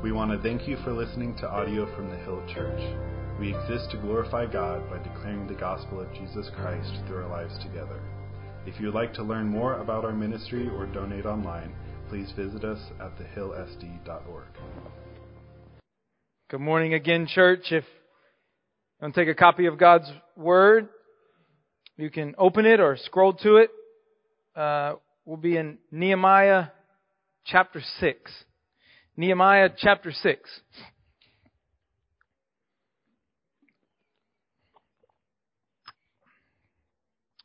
We want to thank you for listening to audio from the Hill Church. We exist to glorify God by declaring the gospel of Jesus Christ through our lives together. If you would like to learn more about our ministry or donate online, please visit us at thehillsd.org. Good morning again, church. If you want to take a copy of God's Word, you can open it or scroll to it. Uh, we'll be in Nehemiah chapter 6. Nehemiah chapter 6.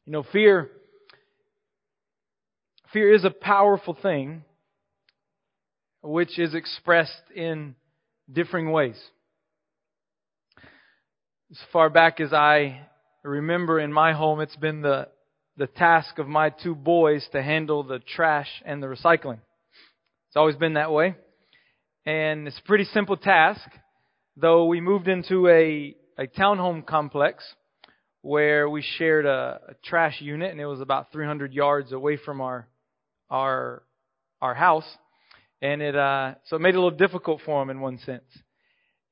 You know, fear, fear is a powerful thing which is expressed in differing ways. As far back as I remember in my home, it's been the, the task of my two boys to handle the trash and the recycling. It's always been that way. And it's a pretty simple task, though we moved into a, a townhome complex where we shared a, a trash unit and it was about 300 yards away from our, our, our house. And it, uh, so it made it a little difficult for him in one sense.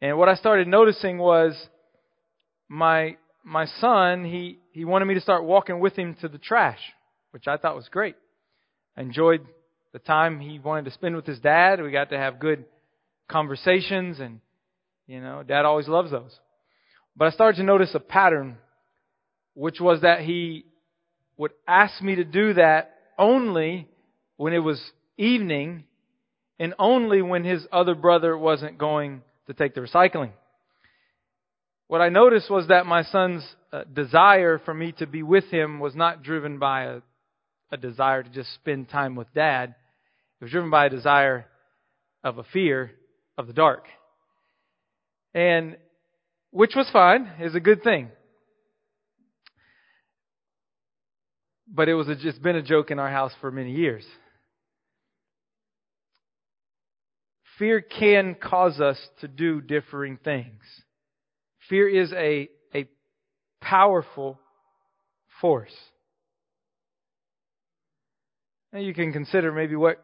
And what I started noticing was my, my son, he, he wanted me to start walking with him to the trash, which I thought was great. I enjoyed the time he wanted to spend with his dad. We got to have good conversations and, you know, dad always loves those. But I started to notice a pattern which was that he would ask me to do that only when it was evening and only when his other brother wasn't going to take the recycling. What I noticed was that my son's uh, desire for me to be with him was not driven by a, a desire to just spend time with dad. It was driven by a desire of a fear of the dark. And, which was fine, is a good thing. but it was a, just been a joke in our house for many years. Fear can cause us to do differing things. Fear is a, a powerful force. And you can consider maybe what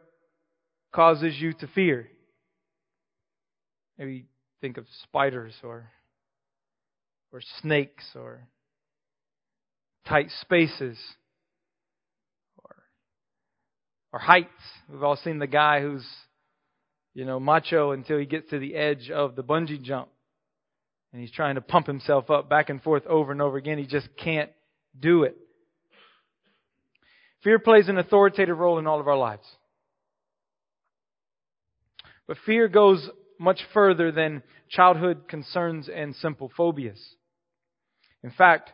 causes you to fear. Maybe think of spiders or or snakes or tight spaces or heights. We've all seen the guy who's, you know, macho until he gets to the edge of the bungee jump. And he's trying to pump himself up back and forth over and over again. He just can't do it. Fear plays an authoritative role in all of our lives. But fear goes much further than childhood concerns and simple phobias. In fact,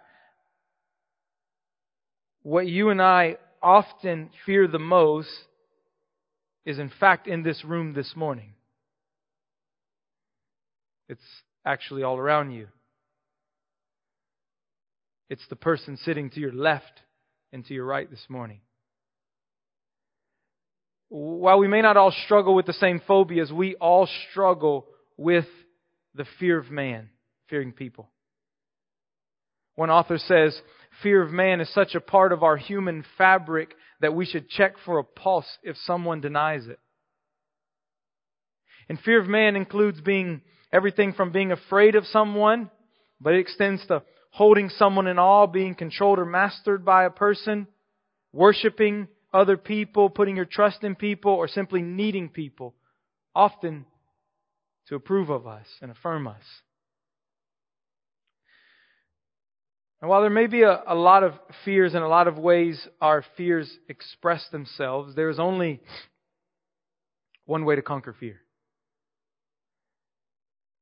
what you and I often fear the most is in fact in this room this morning. It's actually all around you. It's the person sitting to your left and to your right this morning. While we may not all struggle with the same phobias, we all struggle with the fear of man, fearing people. One author says, fear of man is such a part of our human fabric that we should check for a pulse if someone denies it. And fear of man includes being everything from being afraid of someone, but it extends to holding someone in awe, being controlled or mastered by a person, worshiping other people, putting your trust in people, or simply needing people, often to approve of us and affirm us. And while there may be a, a lot of fears and a lot of ways our fears express themselves, there is only one way to conquer fear.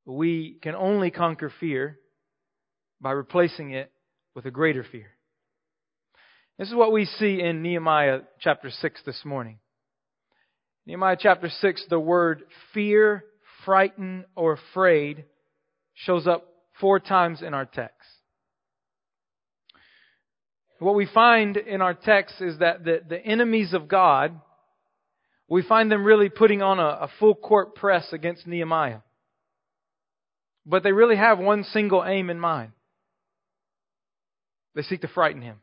We can only conquer fear by replacing it with a greater fear. This is what we see in Nehemiah chapter 6 this morning. Nehemiah chapter 6, the word fear, frighten, or afraid shows up four times in our text. What we find in our text is that the, the enemies of God, we find them really putting on a, a full court press against Nehemiah. But they really have one single aim in mind. They seek to frighten him.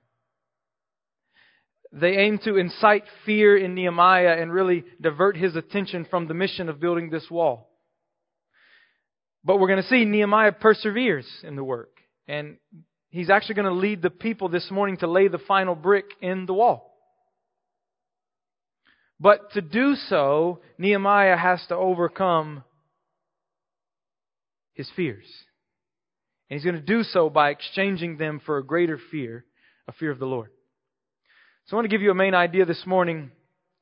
They aim to incite fear in Nehemiah and really divert his attention from the mission of building this wall. But we're going to see Nehemiah perseveres in the work. And he's actually going to lead the people this morning to lay the final brick in the wall. But to do so, Nehemiah has to overcome his fears. And he's going to do so by exchanging them for a greater fear, a fear of the Lord. So I want to give you a main idea this morning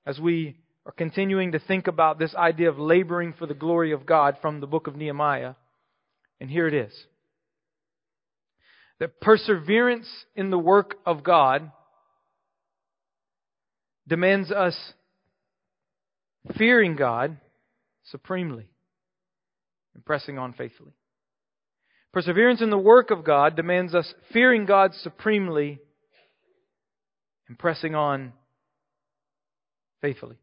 as we are continuing to think about this idea of laboring for the glory of God from the book of Nehemiah. And here it is. That perseverance in the work of God demands us fearing God supremely and pressing on faithfully. Perseverance in the work of God demands us fearing God supremely and pressing on faithfully.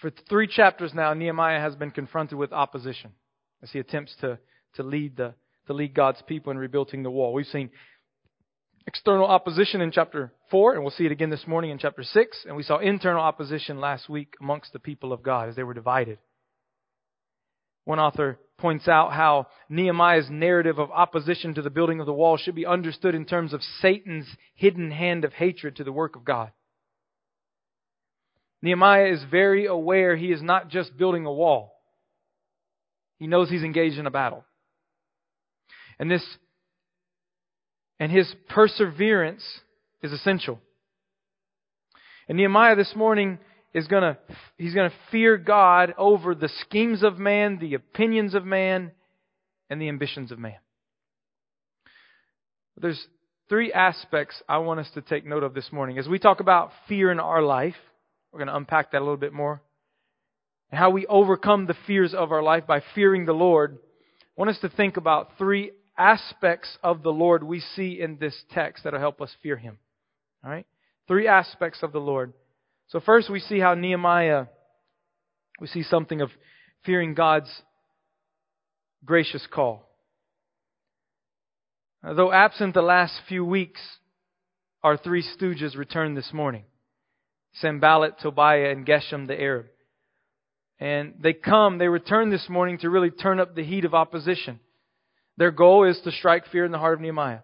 For three chapters now, Nehemiah has been confronted with opposition as he attempts to, to, lead, the, to lead God's people in rebuilding the wall. We've seen external opposition in chapter 4, and we'll see it again this morning in chapter 6. And we saw internal opposition last week amongst the people of God as they were divided. One author points out how Nehemiah's narrative of opposition to the building of the wall should be understood in terms of Satan's hidden hand of hatred to the work of God. Nehemiah is very aware he is not just building a wall. He knows he's engaged in a battle. And this and his perseverance is essential. And Nehemiah this morning is going to he's going to fear God over the schemes of man, the opinions of man, and the ambitions of man. There's three aspects I want us to take note of this morning. As we talk about fear in our life, we're going to unpack that a little bit more. And how we overcome the fears of our life by fearing the Lord. I want us to think about three aspects of the Lord we see in this text that'll help us fear Him. All right? Three aspects of the Lord. So first we see how Nehemiah, we see something of fearing God's gracious call. Though absent the last few weeks, our three stooges returned this morning. Sanballat, Tobiah, and Geshem the Arab. And they come, they return this morning to really turn up the heat of opposition. Their goal is to strike fear in the heart of Nehemiah.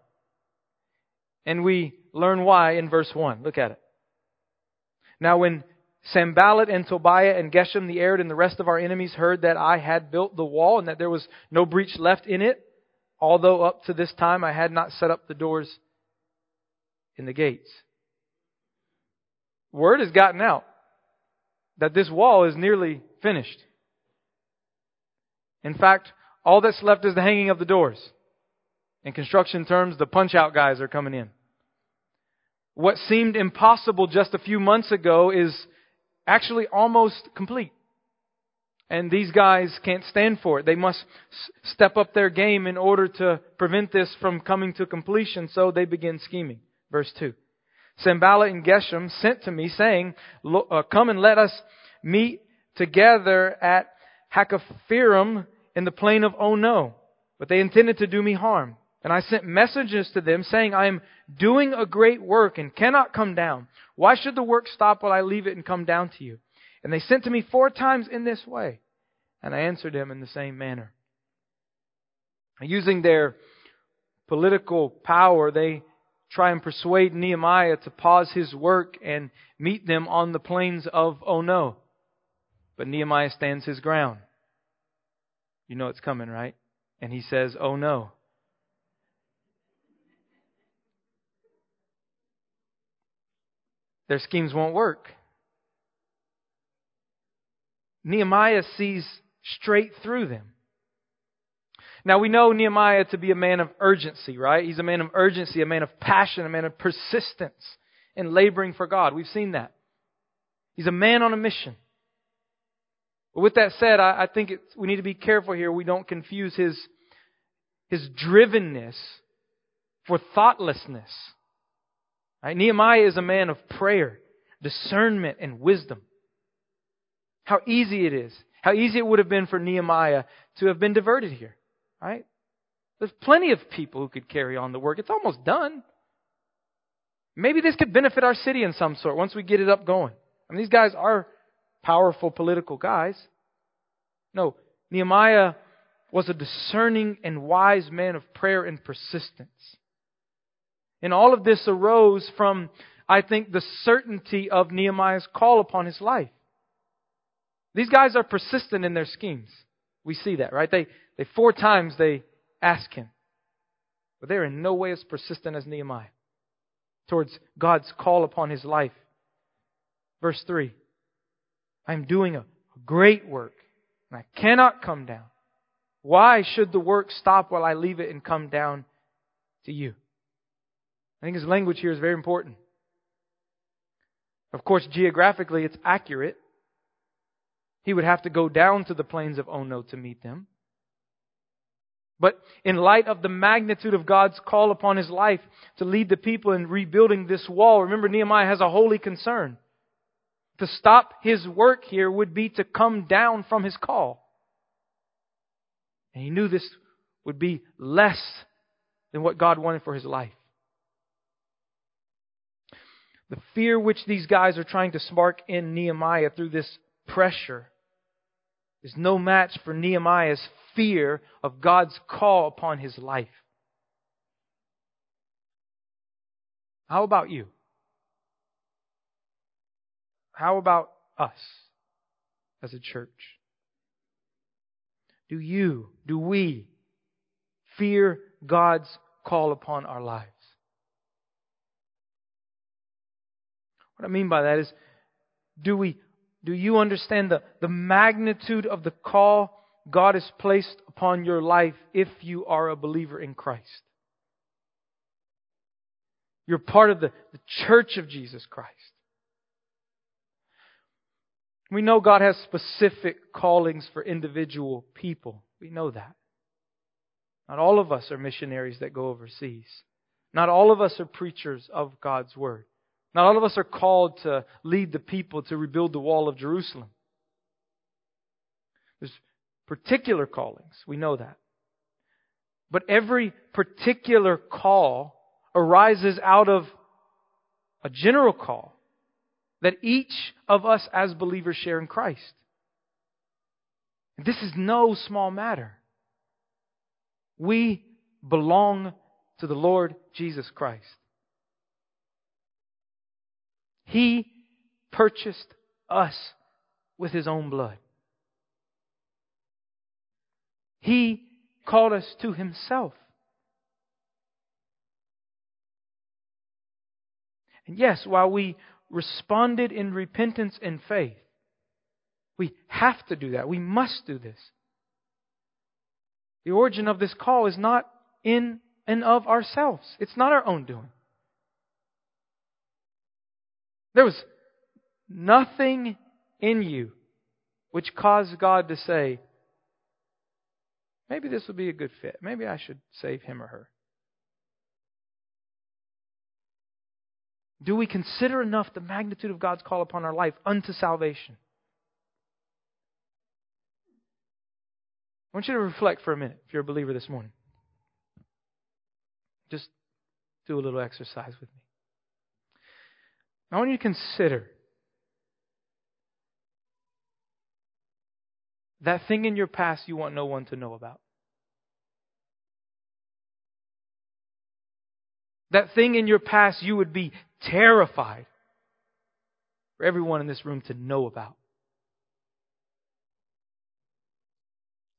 And we learn why in verse 1. Look at it. Now when Sanballat and Tobiah and Geshem the Arab and the rest of our enemies heard that I had built the wall and that there was no breach left in it, although up to this time I had not set up the doors in the gates. Word has gotten out that this wall is nearly finished. In fact, all that's left is the hanging of the doors. In construction terms, the punch out guys are coming in. What seemed impossible just a few months ago is actually almost complete. And these guys can't stand for it. They must step up their game in order to prevent this from coming to completion, so they begin scheming. Verse 2. Sanballat and Geshem sent to me saying, uh, Come and let us meet together at Hakkephirim in the plain of Ono, but they intended to do me harm. And I sent messages to them saying, I am doing a great work and cannot come down. Why should the work stop while I leave it and come down to you? And they sent to me four times in this way. And I answered them in the same manner. Using their political power, they try and persuade Nehemiah to pause his work and meet them on the plains of Ono. But Nehemiah stands his ground. You know it's coming, right? And he says, Oh no. Their schemes won't work. Nehemiah sees straight through them. Now we know Nehemiah to be a man of urgency, right? He's a man of urgency, a man of passion, a man of persistence in laboring for God. We've seen that. He's a man on a mission. But with that said, I, I think we need to be careful here. We don't confuse his, his drivenness for thoughtlessness. Right? Nehemiah is a man of prayer, discernment, and wisdom. How easy it is. How easy it would have been for Nehemiah to have been diverted here. Right? There's plenty of people who could carry on the work. It's almost done. Maybe this could benefit our city in some sort once we get it up going. I mean, these guys are powerful political guys. No, Nehemiah was a discerning and wise man of prayer and persistence. And all of this arose from, I think, the certainty of Nehemiah's call upon his life. These guys are persistent in their schemes. We see that, right? They, they four times they ask him. But they're in no way as persistent as Nehemiah towards God's call upon his life. Verse 3 I am doing a great work, and I cannot come down. Why should the work stop while I leave it and come down to you? I think his language here is very important. Of course, geographically, it's accurate. He would have to go down to the plains of Ono to meet them. But in light of the magnitude of God's call upon his life to lead the people in rebuilding this wall, remember Nehemiah has a holy concern. To stop his work here would be to come down from his call. And he knew this would be less than what God wanted for his life. The fear which these guys are trying to spark in Nehemiah through this pressure is no match for Nehemiah's fear of God's call upon his life. How about you? How about us as a church? Do you, do we fear God's call upon our lives? What I mean by that is, do we, do you understand the, the magnitude of the call God has placed upon your life if you are a believer in Christ? You're part of the, the church of Jesus Christ. We know God has specific callings for individual people. We know that. Not all of us are missionaries that go overseas. Not all of us are preachers of God's Word. Not all of us are called to lead the people to rebuild the wall of Jerusalem. There's particular callings. We know that. But every particular call arises out of a general call that each of us as believers share in Christ. This is no small matter. We belong to the Lord Jesus Christ. He purchased us with His own blood. He called us to Himself. And yes, while we responded in repentance and faith, we have to do that. We must do this. The origin of this call is not in and of ourselves. It's not our own doing. There was nothing in you which caused God to say, maybe this would be a good fit. Maybe I should save him or her. Do we consider enough the magnitude of God's call upon our life unto salvation? I want you to reflect for a minute if you're a believer this morning. Just do a little exercise with me. I want you to consider that thing in your past you want no one to know about. That thing in your past you would be terrified for everyone in this room to know about.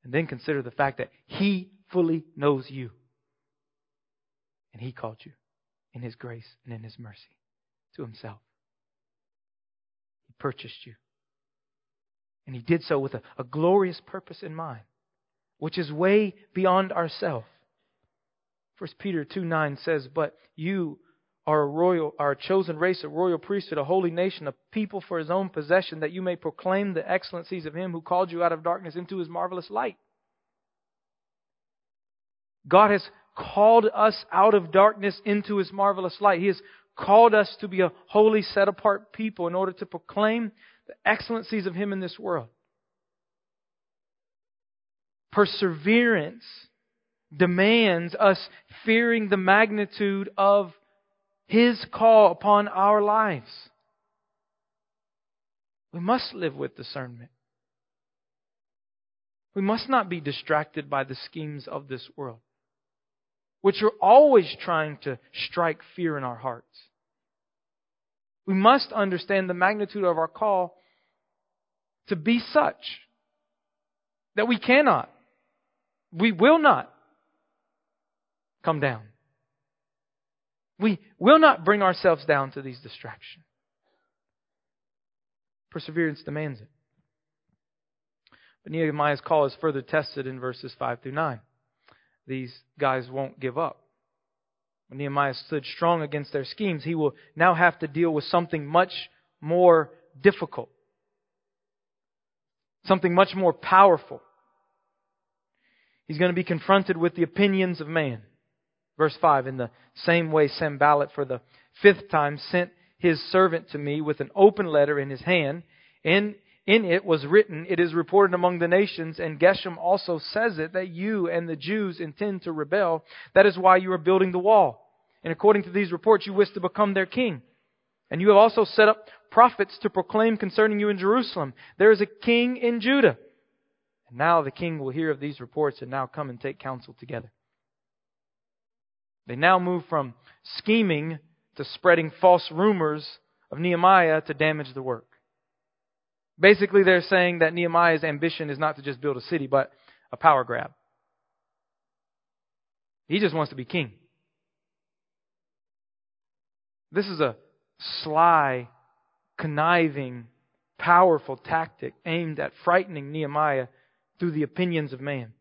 And then consider the fact that He fully knows you. And He called you in His grace and in His mercy to Himself. He purchased you. And He did so with a, a glorious purpose in mind, which is way beyond ourselves. 1 Peter 2 9 says, But you are a royal, are a chosen race, a royal priesthood, a holy nation, a people for his own possession, that you may proclaim the excellencies of him who called you out of darkness into his marvelous light. God has called us out of darkness into his marvelous light. He has called us to be a holy, set apart people in order to proclaim the excellencies of him in this world. Perseverance demands us fearing the magnitude of his call upon our lives. We must live with discernment. We must not be distracted by the schemes of this world, which are always trying to strike fear in our hearts. We must understand the magnitude of our call to be such that we cannot, we will not come down. We will not bring ourselves down to these distractions. Perseverance demands it. But Nehemiah's call is further tested in verses 5 through 9. These guys won't give up. When Nehemiah stood strong against their schemes, he will now have to deal with something much more difficult, something much more powerful. He's going to be confronted with the opinions of man. Verse 5 In the same way, Sanballat, for the fifth time, sent his servant to me with an open letter in his hand. In, in it was written, It is reported among the nations, and Geshem also says it, that you and the Jews intend to rebel. That is why you are building the wall. And according to these reports, you wish to become their king. And you have also set up prophets to proclaim concerning you in Jerusalem, There is a king in Judah. And now the king will hear of these reports and now come and take counsel together. They now move from scheming to spreading false rumors of Nehemiah to damage the work. Basically, they're saying that Nehemiah's ambition is not to just build a city, but a power grab. He just wants to be king. This is a sly, conniving, powerful tactic aimed at frightening Nehemiah through the opinions of man.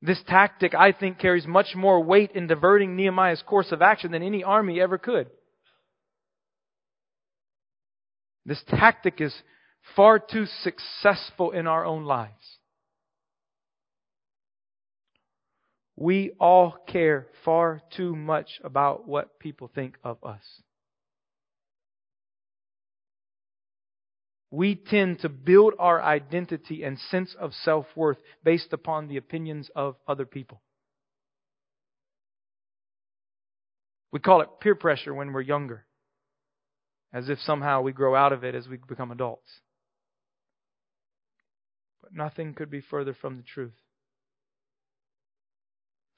This tactic, I think, carries much more weight in diverting Nehemiah's course of action than any army ever could. This tactic is far too successful in our own lives. We all care far too much about what people think of us. we tend to build our identity and sense of self worth based upon the opinions of other people. We call it peer pressure when we're younger, as if somehow we grow out of it as we become adults. But nothing could be further from the truth.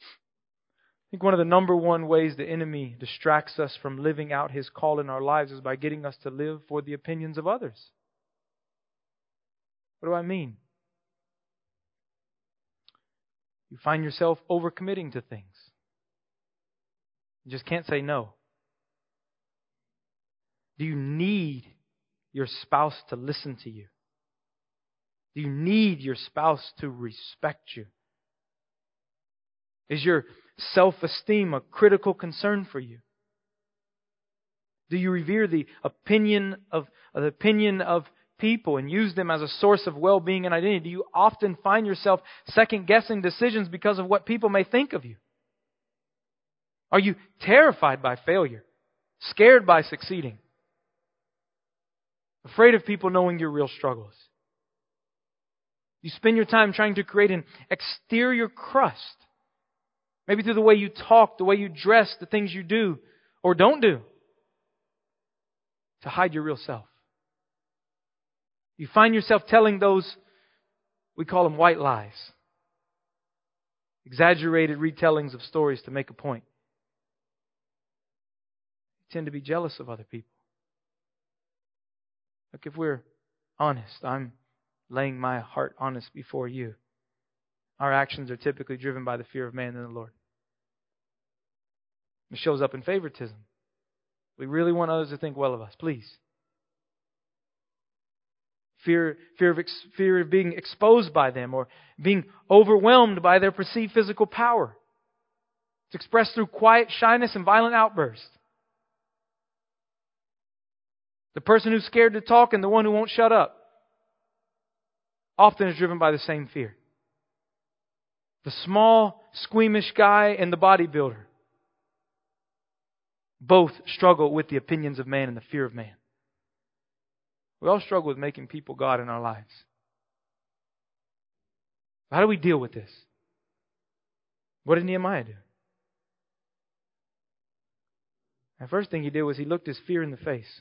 I think one of the number one ways the enemy distracts us from living out his call in our lives is by getting us to live for the opinions of others. What do I mean? You find yourself overcommitting to things. You just can't say no. Do you need your spouse to listen to you? Do you need your spouse to respect you? Is your self esteem a critical concern for you? Do you revere the opinion of, uh, the opinion of people and use them as a source of well being and identity? Do you often find yourself second guessing decisions because of what people may think of you? Are you terrified by failure? Scared by succeeding? Afraid of people knowing your real struggles? You spend your time trying to create an exterior crust. Maybe through the way you talk, the way you dress, the things you do or don't do to hide your real self. You find yourself telling those, we call them white lies, exaggerated retellings of stories to make a point. You tend to be jealous of other people. Look, if we're honest, I'm laying my heart honest before you. Our actions are typically driven by the fear of man and the Lord. It shows up in favoritism. We really want others to think well of us. Please fear, fear, of, fear of being exposed by them or being overwhelmed by their perceived physical power. It's expressed through quiet shyness and violent outbursts. The person who's scared to talk and the one who won't shut up often is driven by the same fear. The small, squeamish guy and the bodybuilder both struggle with the opinions of man and the fear of man. We all struggle with making people God in our lives. How do we deal with this? What did Nehemiah do? The first thing he did was he looked his fear in the face.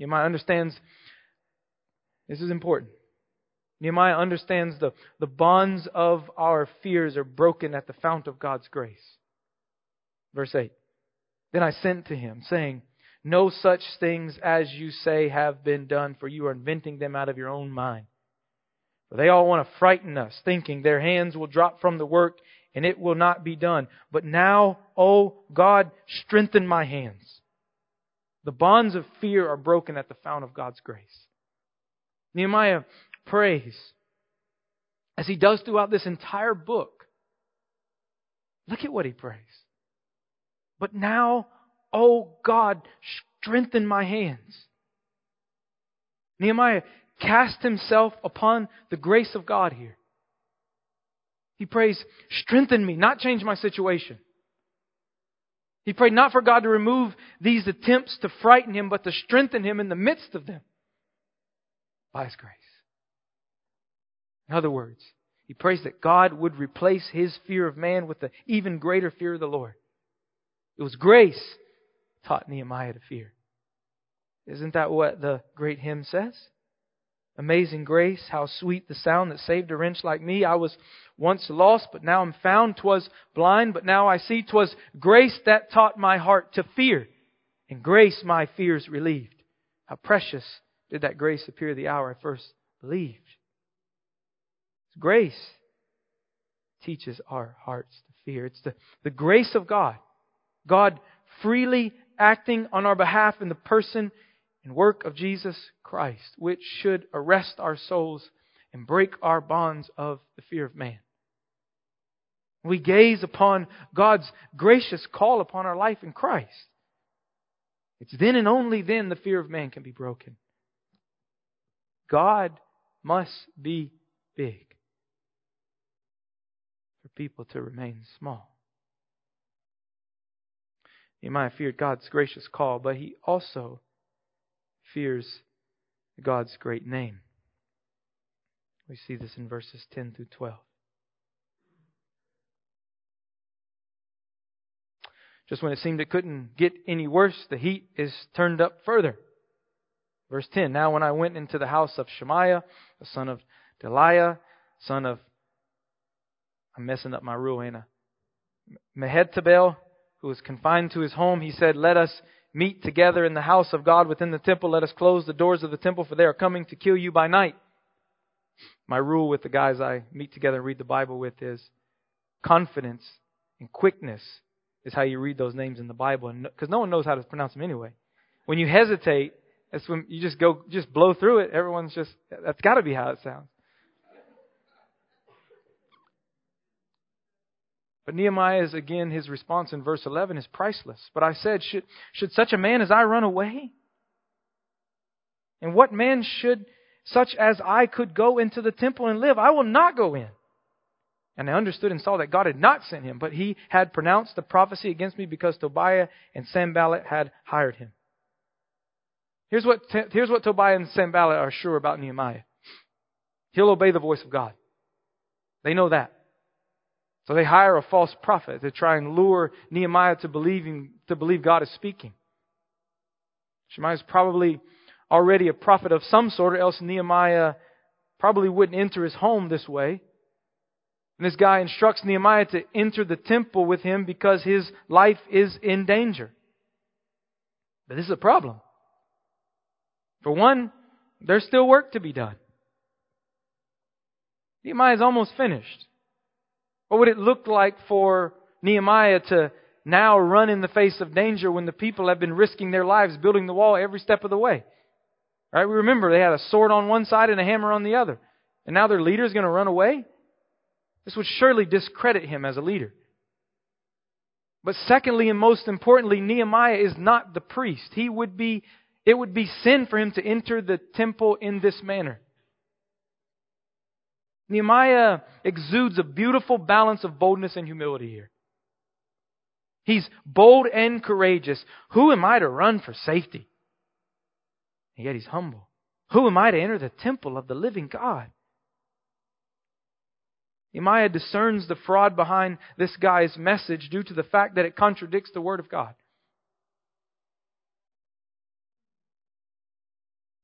Nehemiah understands this is important. Nehemiah understands the, the bonds of our fears are broken at the fount of God's grace. Verse 8. Then I sent to him, saying, No such things as you say have been done, for you are inventing them out of your own mind. For they all want to frighten us, thinking their hands will drop from the work and it will not be done. But now, O God, strengthen my hands. The bonds of fear are broken at the fount of God's grace. Nehemiah prays, as he does throughout this entire book. Look at what he prays. But now, O God, strengthen my hands. Nehemiah cast himself upon the grace of God here. He prays, strengthen me, not change my situation. He prayed not for God to remove these attempts to frighten him, but to strengthen him in the midst of them by His grace. In other words, he prays that God would replace his fear of man with the even greater fear of the Lord. It was grace taught Nehemiah to fear. Isn't that what the great hymn says? Amazing grace, how sweet the sound that saved a wretch like me. I was once lost, but now I'm found. 'Twas blind, but now I see. 'Twas grace that taught my heart to fear, and grace my fears relieved. How precious did that grace appear the hour I first believed. Grace teaches our hearts to fear. It's the, the grace of God. God freely acting on our behalf in the person and work of Jesus Christ, which should arrest our souls and break our bonds of the fear of man. We gaze upon God's gracious call upon our life in Christ. It's then and only then the fear of man can be broken. God must be big for people to remain small. Nehemiah feared God's gracious call, but he also fears God's great name. We see this in verses 10 through 12. Just when it seemed it couldn't get any worse, the heat is turned up further. Verse 10 Now, when I went into the house of Shemaiah, the son of Delaiah, son of, I'm messing up my rule, I? Mehetabel, who was confined to his home, he said, Let us meet together in the house of God within the temple. Let us close the doors of the temple, for they are coming to kill you by night. My rule with the guys I meet together and read the Bible with is confidence and quickness is how you read those names in the Bible, because no one knows how to pronounce them anyway. When you hesitate, that's when you just go, just blow through it. Everyone's just, that's got to be how it sounds. But Nehemiah's, again, his response in verse 11 is priceless. But I said, should, should such a man as I run away? And what man should such as I could go into the temple and live? I will not go in. And I understood and saw that God had not sent him, but he had pronounced the prophecy against me because Tobiah and Sanballat had hired him. Here's what, here's what Tobiah and Sanballat are sure about Nehemiah. He'll obey the voice of God. They know that. So they hire a false prophet to try and lure Nehemiah to believing to believe God is speaking. Shemaiah is probably already a prophet of some sort, or else Nehemiah probably wouldn't enter his home this way. And this guy instructs Nehemiah to enter the temple with him because his life is in danger. But this is a problem. For one, there's still work to be done. Nehemiah is almost finished. What would it look like for Nehemiah to now run in the face of danger when the people have been risking their lives building the wall every step of the way? Right? We remember they had a sword on one side and a hammer on the other. And now their leader is going to run away? This would surely discredit him as a leader. But secondly and most importantly, Nehemiah is not the priest. He would be it would be sin for him to enter the temple in this manner. Nehemiah exudes a beautiful balance of boldness and humility here. He's bold and courageous. Who am I to run for safety? And yet he's humble. Who am I to enter the temple of the living God? Nehemiah discerns the fraud behind this guy's message due to the fact that it contradicts the Word of God.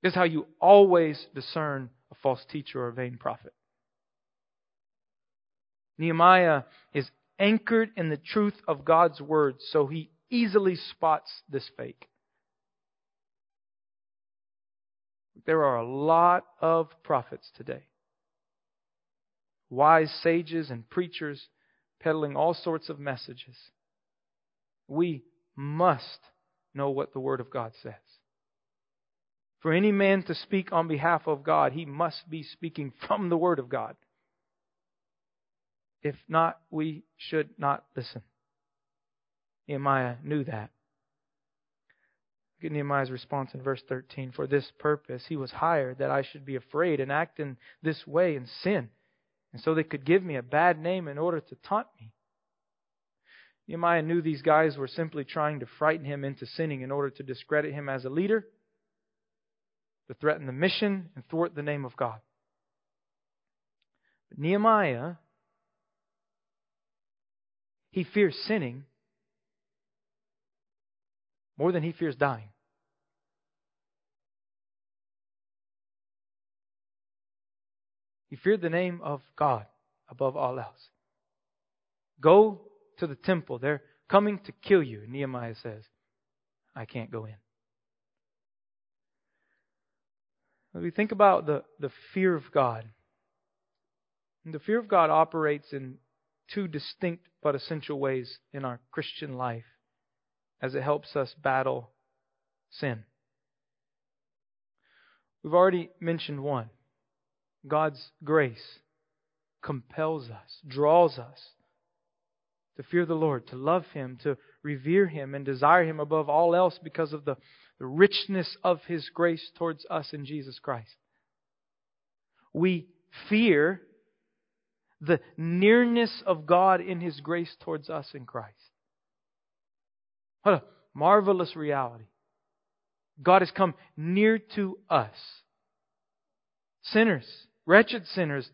This is how you always discern a false teacher or a vain prophet. Nehemiah is anchored in the truth of God's word, so he easily spots this fake. There are a lot of prophets today. Wise sages and preachers peddling all sorts of messages. We must know what the Word of God says. For any man to speak on behalf of God, he must be speaking from the Word of God. If not, we should not listen. Nehemiah knew that. Look at Nehemiah's response in verse 13. For this purpose he was hired, that I should be afraid and act in this way and sin. And so they could give me a bad name in order to taunt me. Nehemiah knew these guys were simply trying to frighten him into sinning in order to discredit him as a leader, to threaten the mission, and thwart the name of God. But Nehemiah, he fears sinning more than he fears dying. He feared the name of God above all else. Go to the temple. They're coming to kill you. Nehemiah says, I can't go in. When we think about the, the fear of God, the fear of God operates in two distinct but essential ways in our Christian life as it helps us battle sin. We've already mentioned one. God's grace compels us, draws us to fear the Lord, to love Him, to revere Him, and desire Him above all else because of the, the richness of His grace towards us in Jesus Christ. We fear the nearness of God in His grace towards us in Christ. What a marvelous reality. God has come near to us, sinners, wretched sinners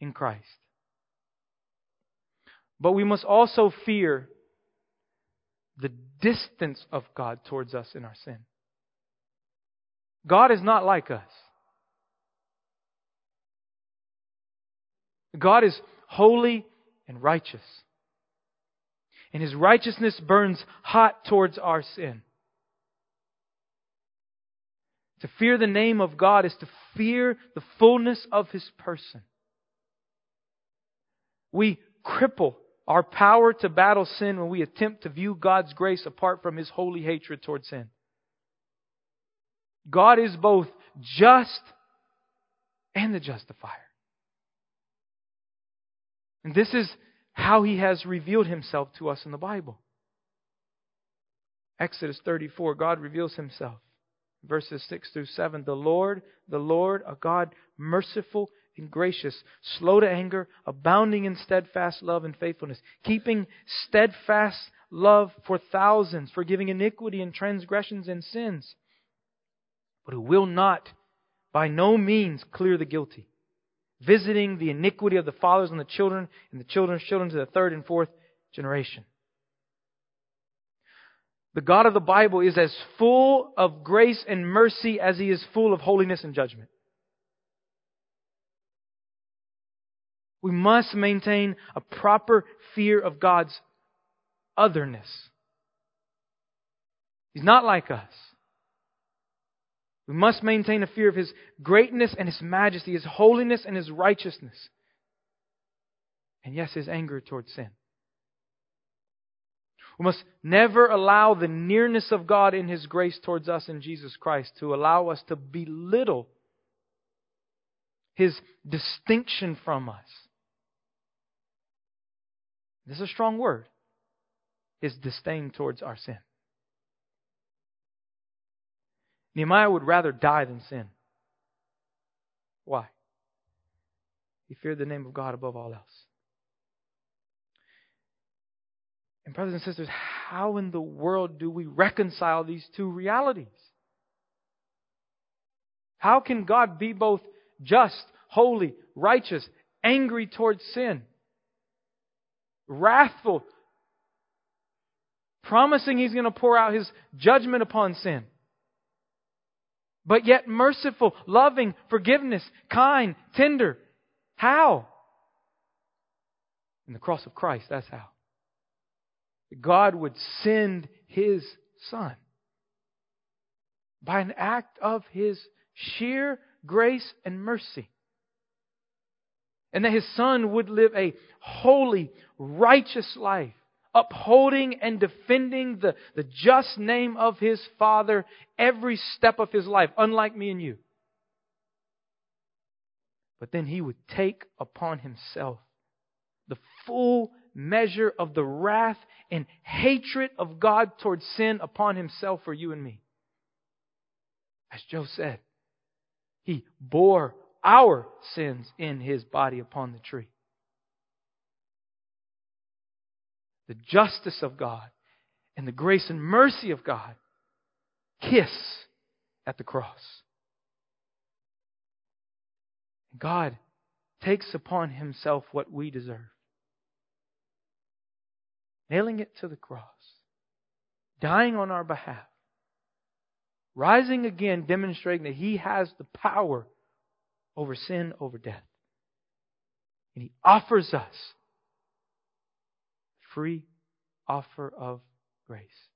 in Christ. But we must also fear the distance of God towards us in our sin. God is not like us. God is holy and righteous. And his righteousness burns hot towards our sin. To fear the name of God is to fear the fullness of his person. We cripple our power to battle sin when we attempt to view God's grace apart from his holy hatred towards sin. God is both just and the justifier. And this is how he has revealed himself to us in the Bible. Exodus 34, God reveals himself. Verses 6 through 7. The Lord, the Lord, a God merciful and gracious, slow to anger, abounding in steadfast love and faithfulness, keeping steadfast love for thousands, forgiving iniquity and transgressions and sins, but who will not by no means clear the guilty, visiting the iniquity of the fathers on the children and the children's children to the third and fourth generation. The God of the Bible is as full of grace and mercy as he is full of holiness and judgment. We must maintain a proper fear of God's otherness. He's not like us. We must maintain a fear of His greatness and His majesty, His holiness and His righteousness. And yes, His anger towards sin. We must never allow the nearness of God in His grace towards us in Jesus Christ to allow us to belittle His distinction from us. This is a strong word. His disdain towards our sin. Nehemiah would rather die than sin. Why? He feared the name of God above all else. And, brothers and sisters, how in the world do we reconcile these two realities? How can God be both just, holy, righteous, angry towards sin? wrathful, promising he's going to pour out his judgment upon sin. But yet merciful, loving, forgiveness, kind, tender. How? In the cross of Christ, that's how. God would send His Son by an act of His sheer grace and mercy. And that His Son would live a holy, righteous life, upholding and defending the, the just name of His Father every step of His life, unlike me and you. But then He would take upon Himself the full measure of the wrath and hatred of God towards sin upon himself for you and me. As Joe said, he bore our sins in his body upon the tree. The justice of God and the grace and mercy of God kiss at the cross. God takes upon himself what we deserve nailing it to the cross, dying on our behalf, rising again, demonstrating that He has the power over sin, over death. And He offers us free offer of grace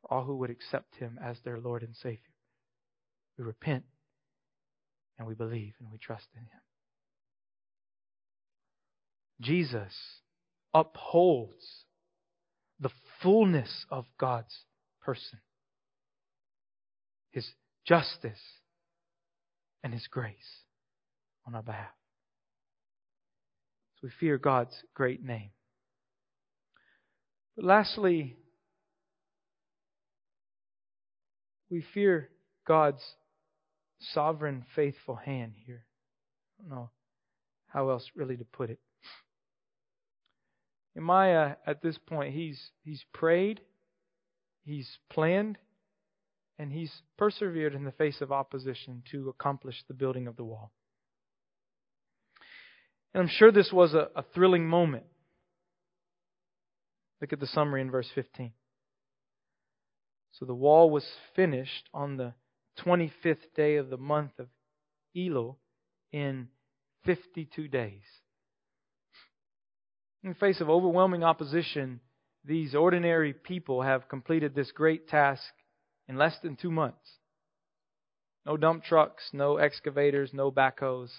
for all who would accept Him as their Lord and Savior. We repent and we believe and we trust in Him. Jesus upholds the fullness of God's person, His justice, and His grace on our behalf. So we fear God's great name. But lastly, we fear God's sovereign, faithful hand here. I don't know how else really to put it. Nehemiah, at this point, he's, he's prayed, he's planned, and he's persevered in the face of opposition to accomplish the building of the wall. And I'm sure this was a, a thrilling moment. Look at the summary in verse 15. So the wall was finished on the 25th day of the month of Elul in 52 days. In the face of overwhelming opposition, these ordinary people have completed this great task in less than two months. No dump trucks, no excavators, no backhoes.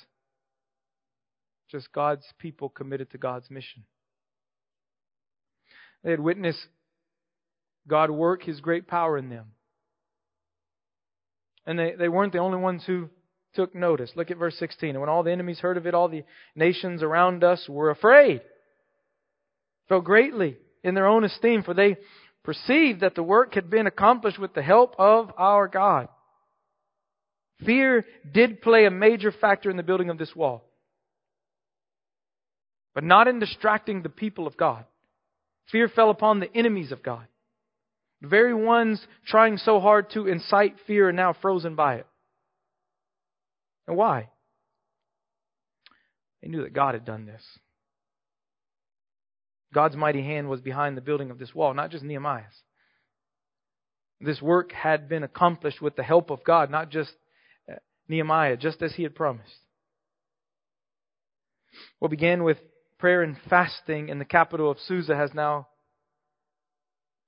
Just God's people committed to God's mission. They had witnessed God work His great power in them. And they, they weren't the only ones who took notice. Look at verse 16. And when all the enemies heard of it, all the nations around us were afraid fell greatly in their own esteem, for they perceived that the work had been accomplished with the help of our God. Fear did play a major factor in the building of this wall, but not in distracting the people of God. Fear fell upon the enemies of God. The very ones trying so hard to incite fear are now frozen by it. And why? They knew that God had done this. God's mighty hand was behind the building of this wall, not just Nehemiah's. This work had been accomplished with the help of God, not just uh, Nehemiah, just as he had promised. What began with prayer and fasting in the capital of Susa has now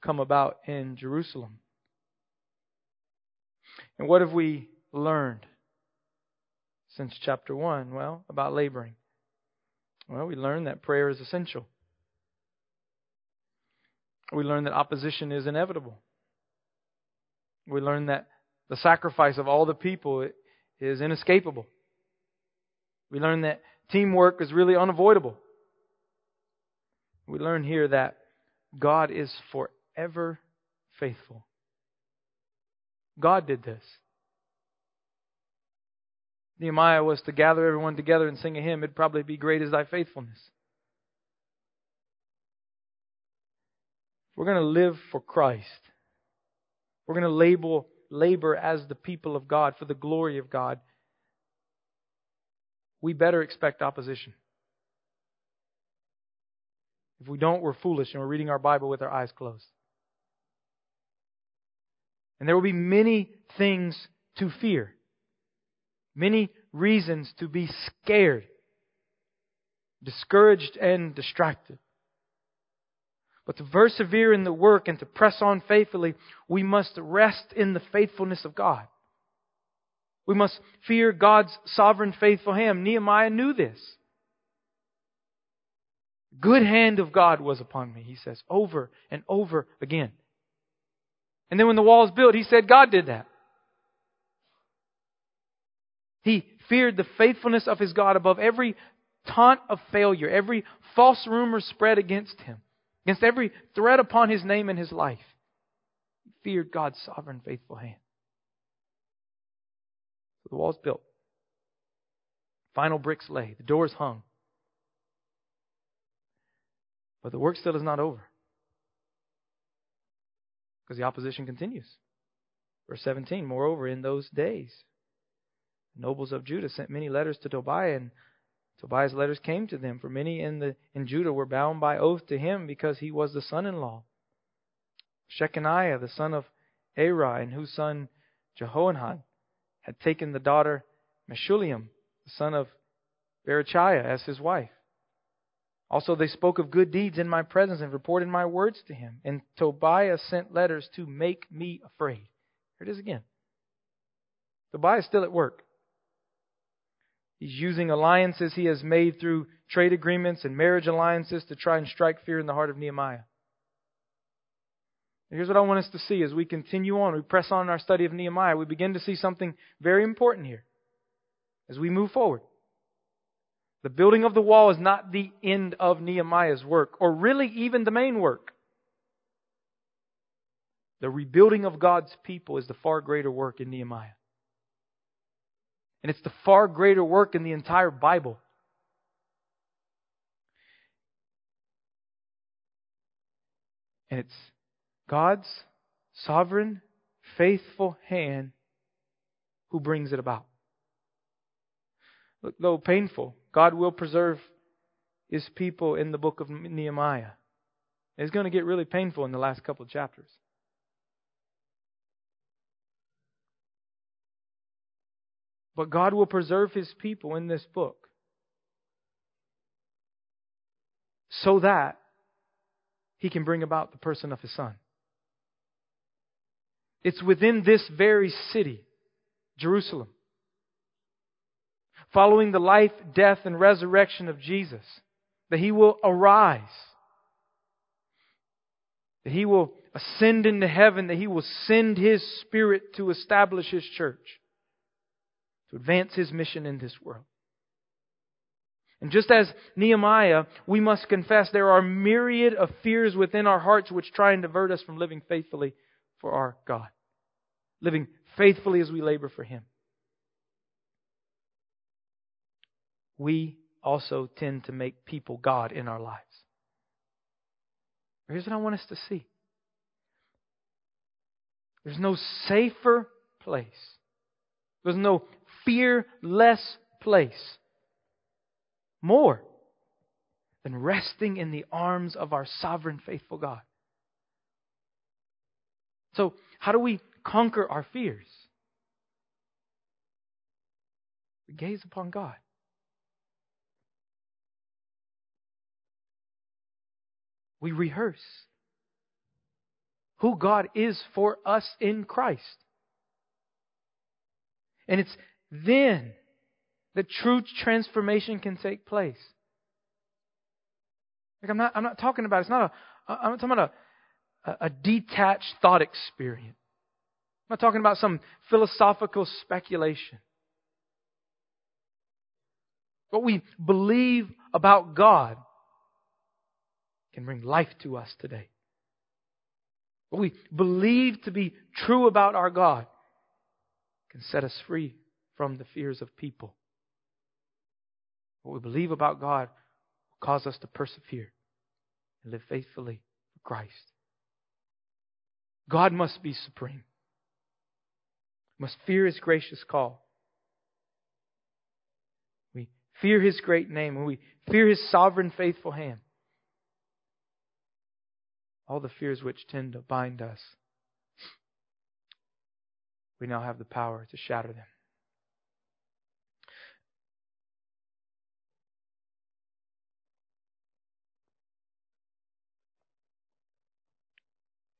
come about in Jerusalem. And what have we learned since chapter 1? Well, about laboring. Well, we learned that prayer is essential. We learn that opposition is inevitable. We learn that the sacrifice of all the people is inescapable. We learn that teamwork is really unavoidable. We learn here that God is forever faithful. God did this. Nehemiah was to gather everyone together and sing a hymn. It'd probably be great is thy faithfulness. we're going to live for Christ, we're going to label, labor as the people of God for the glory of God, we better expect opposition. If we don't, we're foolish and we're reading our Bible with our eyes closed. And there will be many things to fear, many reasons to be scared, discouraged, and distracted. But to persevere in the work and to press on faithfully, we must rest in the faithfulness of God. We must fear God's sovereign faithful hand. Nehemiah knew this. Good hand of God was upon me, he says, over and over again. And then when the wall was built, he said God did that. He feared the faithfulness of his God above every taunt of failure, every false rumor spread against him against every threat upon his name and his life. He feared God's sovereign, faithful hand. The wall's built. Final bricks laid. The doors hung. But the work still is not over. Because the opposition continues. Verse 17, moreover, in those days, nobles of Judah sent many letters to Tobiah and Tobiah's letters came to them, for many in, the, in Judah were bound by oath to him because he was the son in law. Shechaniah, the son of Arah, and whose son Jehohanan had taken the daughter Meshullam, the son of Berechiah, as his wife. Also, they spoke of good deeds in my presence and reported my words to him. And Tobiah sent letters to make me afraid. Here it is again. Tobiah is still at work. He's using alliances he has made through trade agreements and marriage alliances to try and strike fear in the heart of Nehemiah. Here's what I want us to see as we continue on, we press on in our study of Nehemiah. We begin to see something very important here as we move forward. The building of the wall is not the end of Nehemiah's work, or really even the main work. The rebuilding of God's people is the far greater work in Nehemiah. And it's the far greater work in the entire Bible. And it's God's sovereign, faithful hand who brings it about. Though painful, God will preserve his people in the book of Nehemiah. It's going to get really painful in the last couple of chapters. But God will preserve His people in this book so that He can bring about the person of His Son. It's within this very city, Jerusalem, following the life, death, and resurrection of Jesus, that He will arise, that He will ascend into heaven, that He will send His Spirit to establish His church to advance his mission in this world. And just as Nehemiah, we must confess there are myriad of fears within our hearts which try and divert us from living faithfully for our God. Living faithfully as we labor for Him. We also tend to make people God in our lives. Here's what I want us to see. There's no safer place. There's no fearless place. More than resting in the arms of our sovereign, faithful God. So, how do we conquer our fears? We gaze upon God. We rehearse who God is for us in Christ. And it's then that true transformation can take place. Like I'm not, I'm not talking about, it's not a, I'm not talking about a, a detached thought experience. I'm not talking about some philosophical speculation. What we believe about God can bring life to us today. What we believe to be true about our God can set us free from the fears of people. What we believe about God will cause us to persevere and live faithfully for Christ. God must be supreme. We must fear His gracious call. We fear His great name and we fear His sovereign, faithful hand. All the fears which tend to bind us we now have the power to shatter them.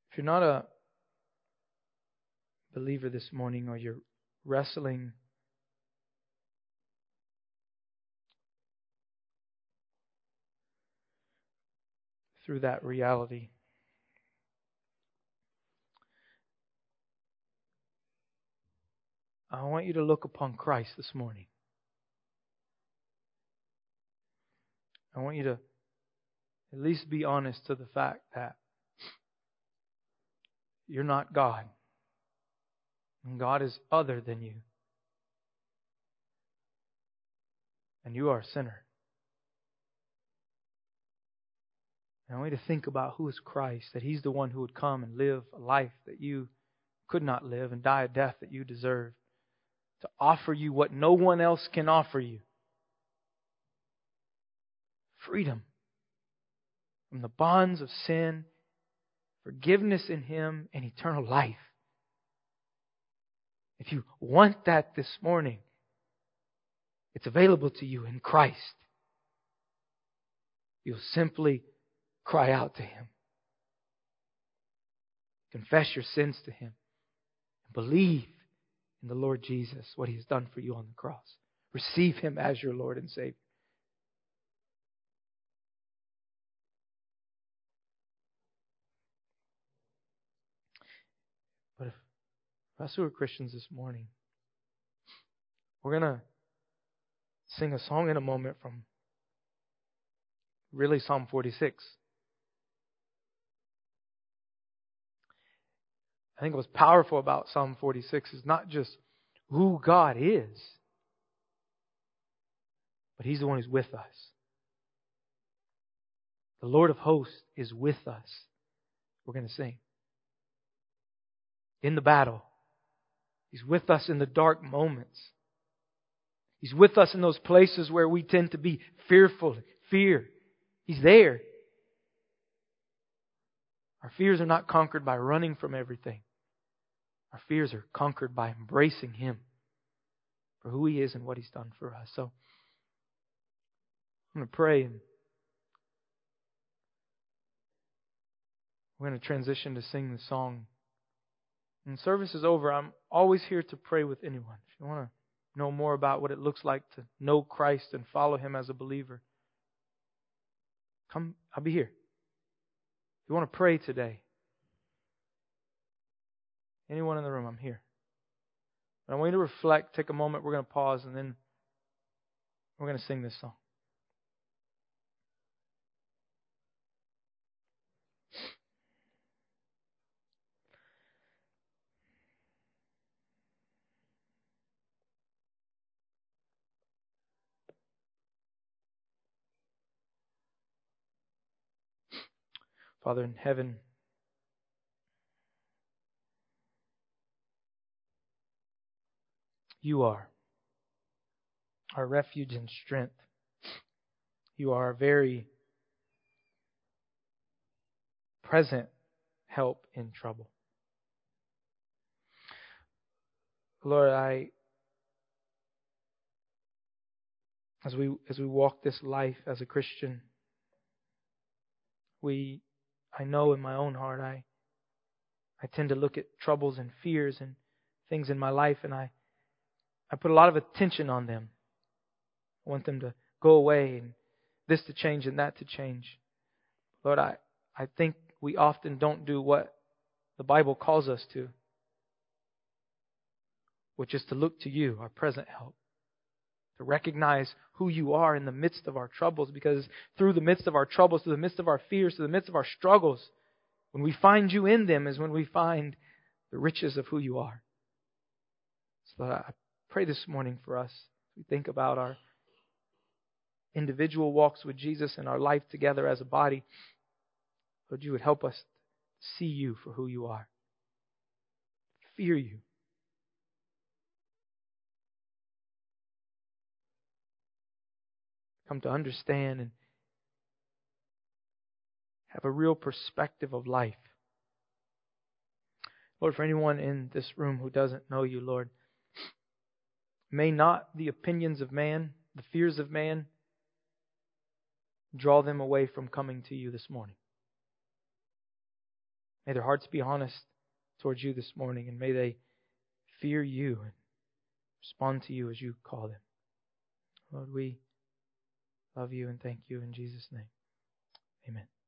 If you're not a believer this morning or you're wrestling through that reality, I want you to look upon Christ this morning. I want you to at least be honest to the fact that you're not God. And God is other than you. And you are a sinner. And I want you to think about who is Christ, that He's the one who would come and live a life that you could not live and die a death that you deserve, to offer you what no one else can offer you freedom from the bonds of sin forgiveness in Him, and eternal life. If you want that this morning, it's available to you in Christ. You'll simply cry out to Him. Confess your sins to Him. And believe in the Lord Jesus, what He has done for you on the cross. Receive Him as your Lord and Savior. But if, for us who are Christians this morning, we're going to sing a song in a moment from really Psalm 46. I think what's powerful about Psalm 46 is not just who God is, but He's the one who's with us. The Lord of hosts is with us. We're going to sing. In the battle, He's with us in the dark moments. He's with us in those places where we tend to be fearful, fear. He's there. Our fears are not conquered by running from everything. Our fears are conquered by embracing Him for who He is and what He's done for us. So, I'm going to pray and we're going to transition to sing the song. When service is over, I'm always here to pray with anyone. If you want to know more about what it looks like to know Christ and follow Him as a believer, come, I'll be here. You want to pray today, anyone in the room, I'm here. But I want you to reflect, take a moment, we're going to pause, and then we're going to sing this song. Father in heaven, you are our refuge and strength. You are our very present help in trouble. Lord, I as we as we walk this life as a Christian, we I know in my own heart I I tend to look at troubles and fears and things in my life and I I put a lot of attention on them. I want them to go away and this to change and that to change. Lord, I, I think we often don't do what the Bible calls us to, which is to look to you, our present help to recognize who you are in the midst of our troubles, because through the midst of our troubles, through the midst of our fears, through the midst of our struggles, when we find you in them is when we find the riches of who you are. So uh, I pray this morning for us. We think about our individual walks with Jesus and our life together as a body. Lord, you would help us see you for who you are, fear you. Come to understand and have a real perspective of life. Lord, for anyone in this room who doesn't know you, Lord, may not the opinions of man, the fears of man, draw them away from coming to you this morning. May their hearts be honest towards you this morning, and may they fear you and respond to you as you call them. Lord, we love you and thank you in Jesus' name. Amen.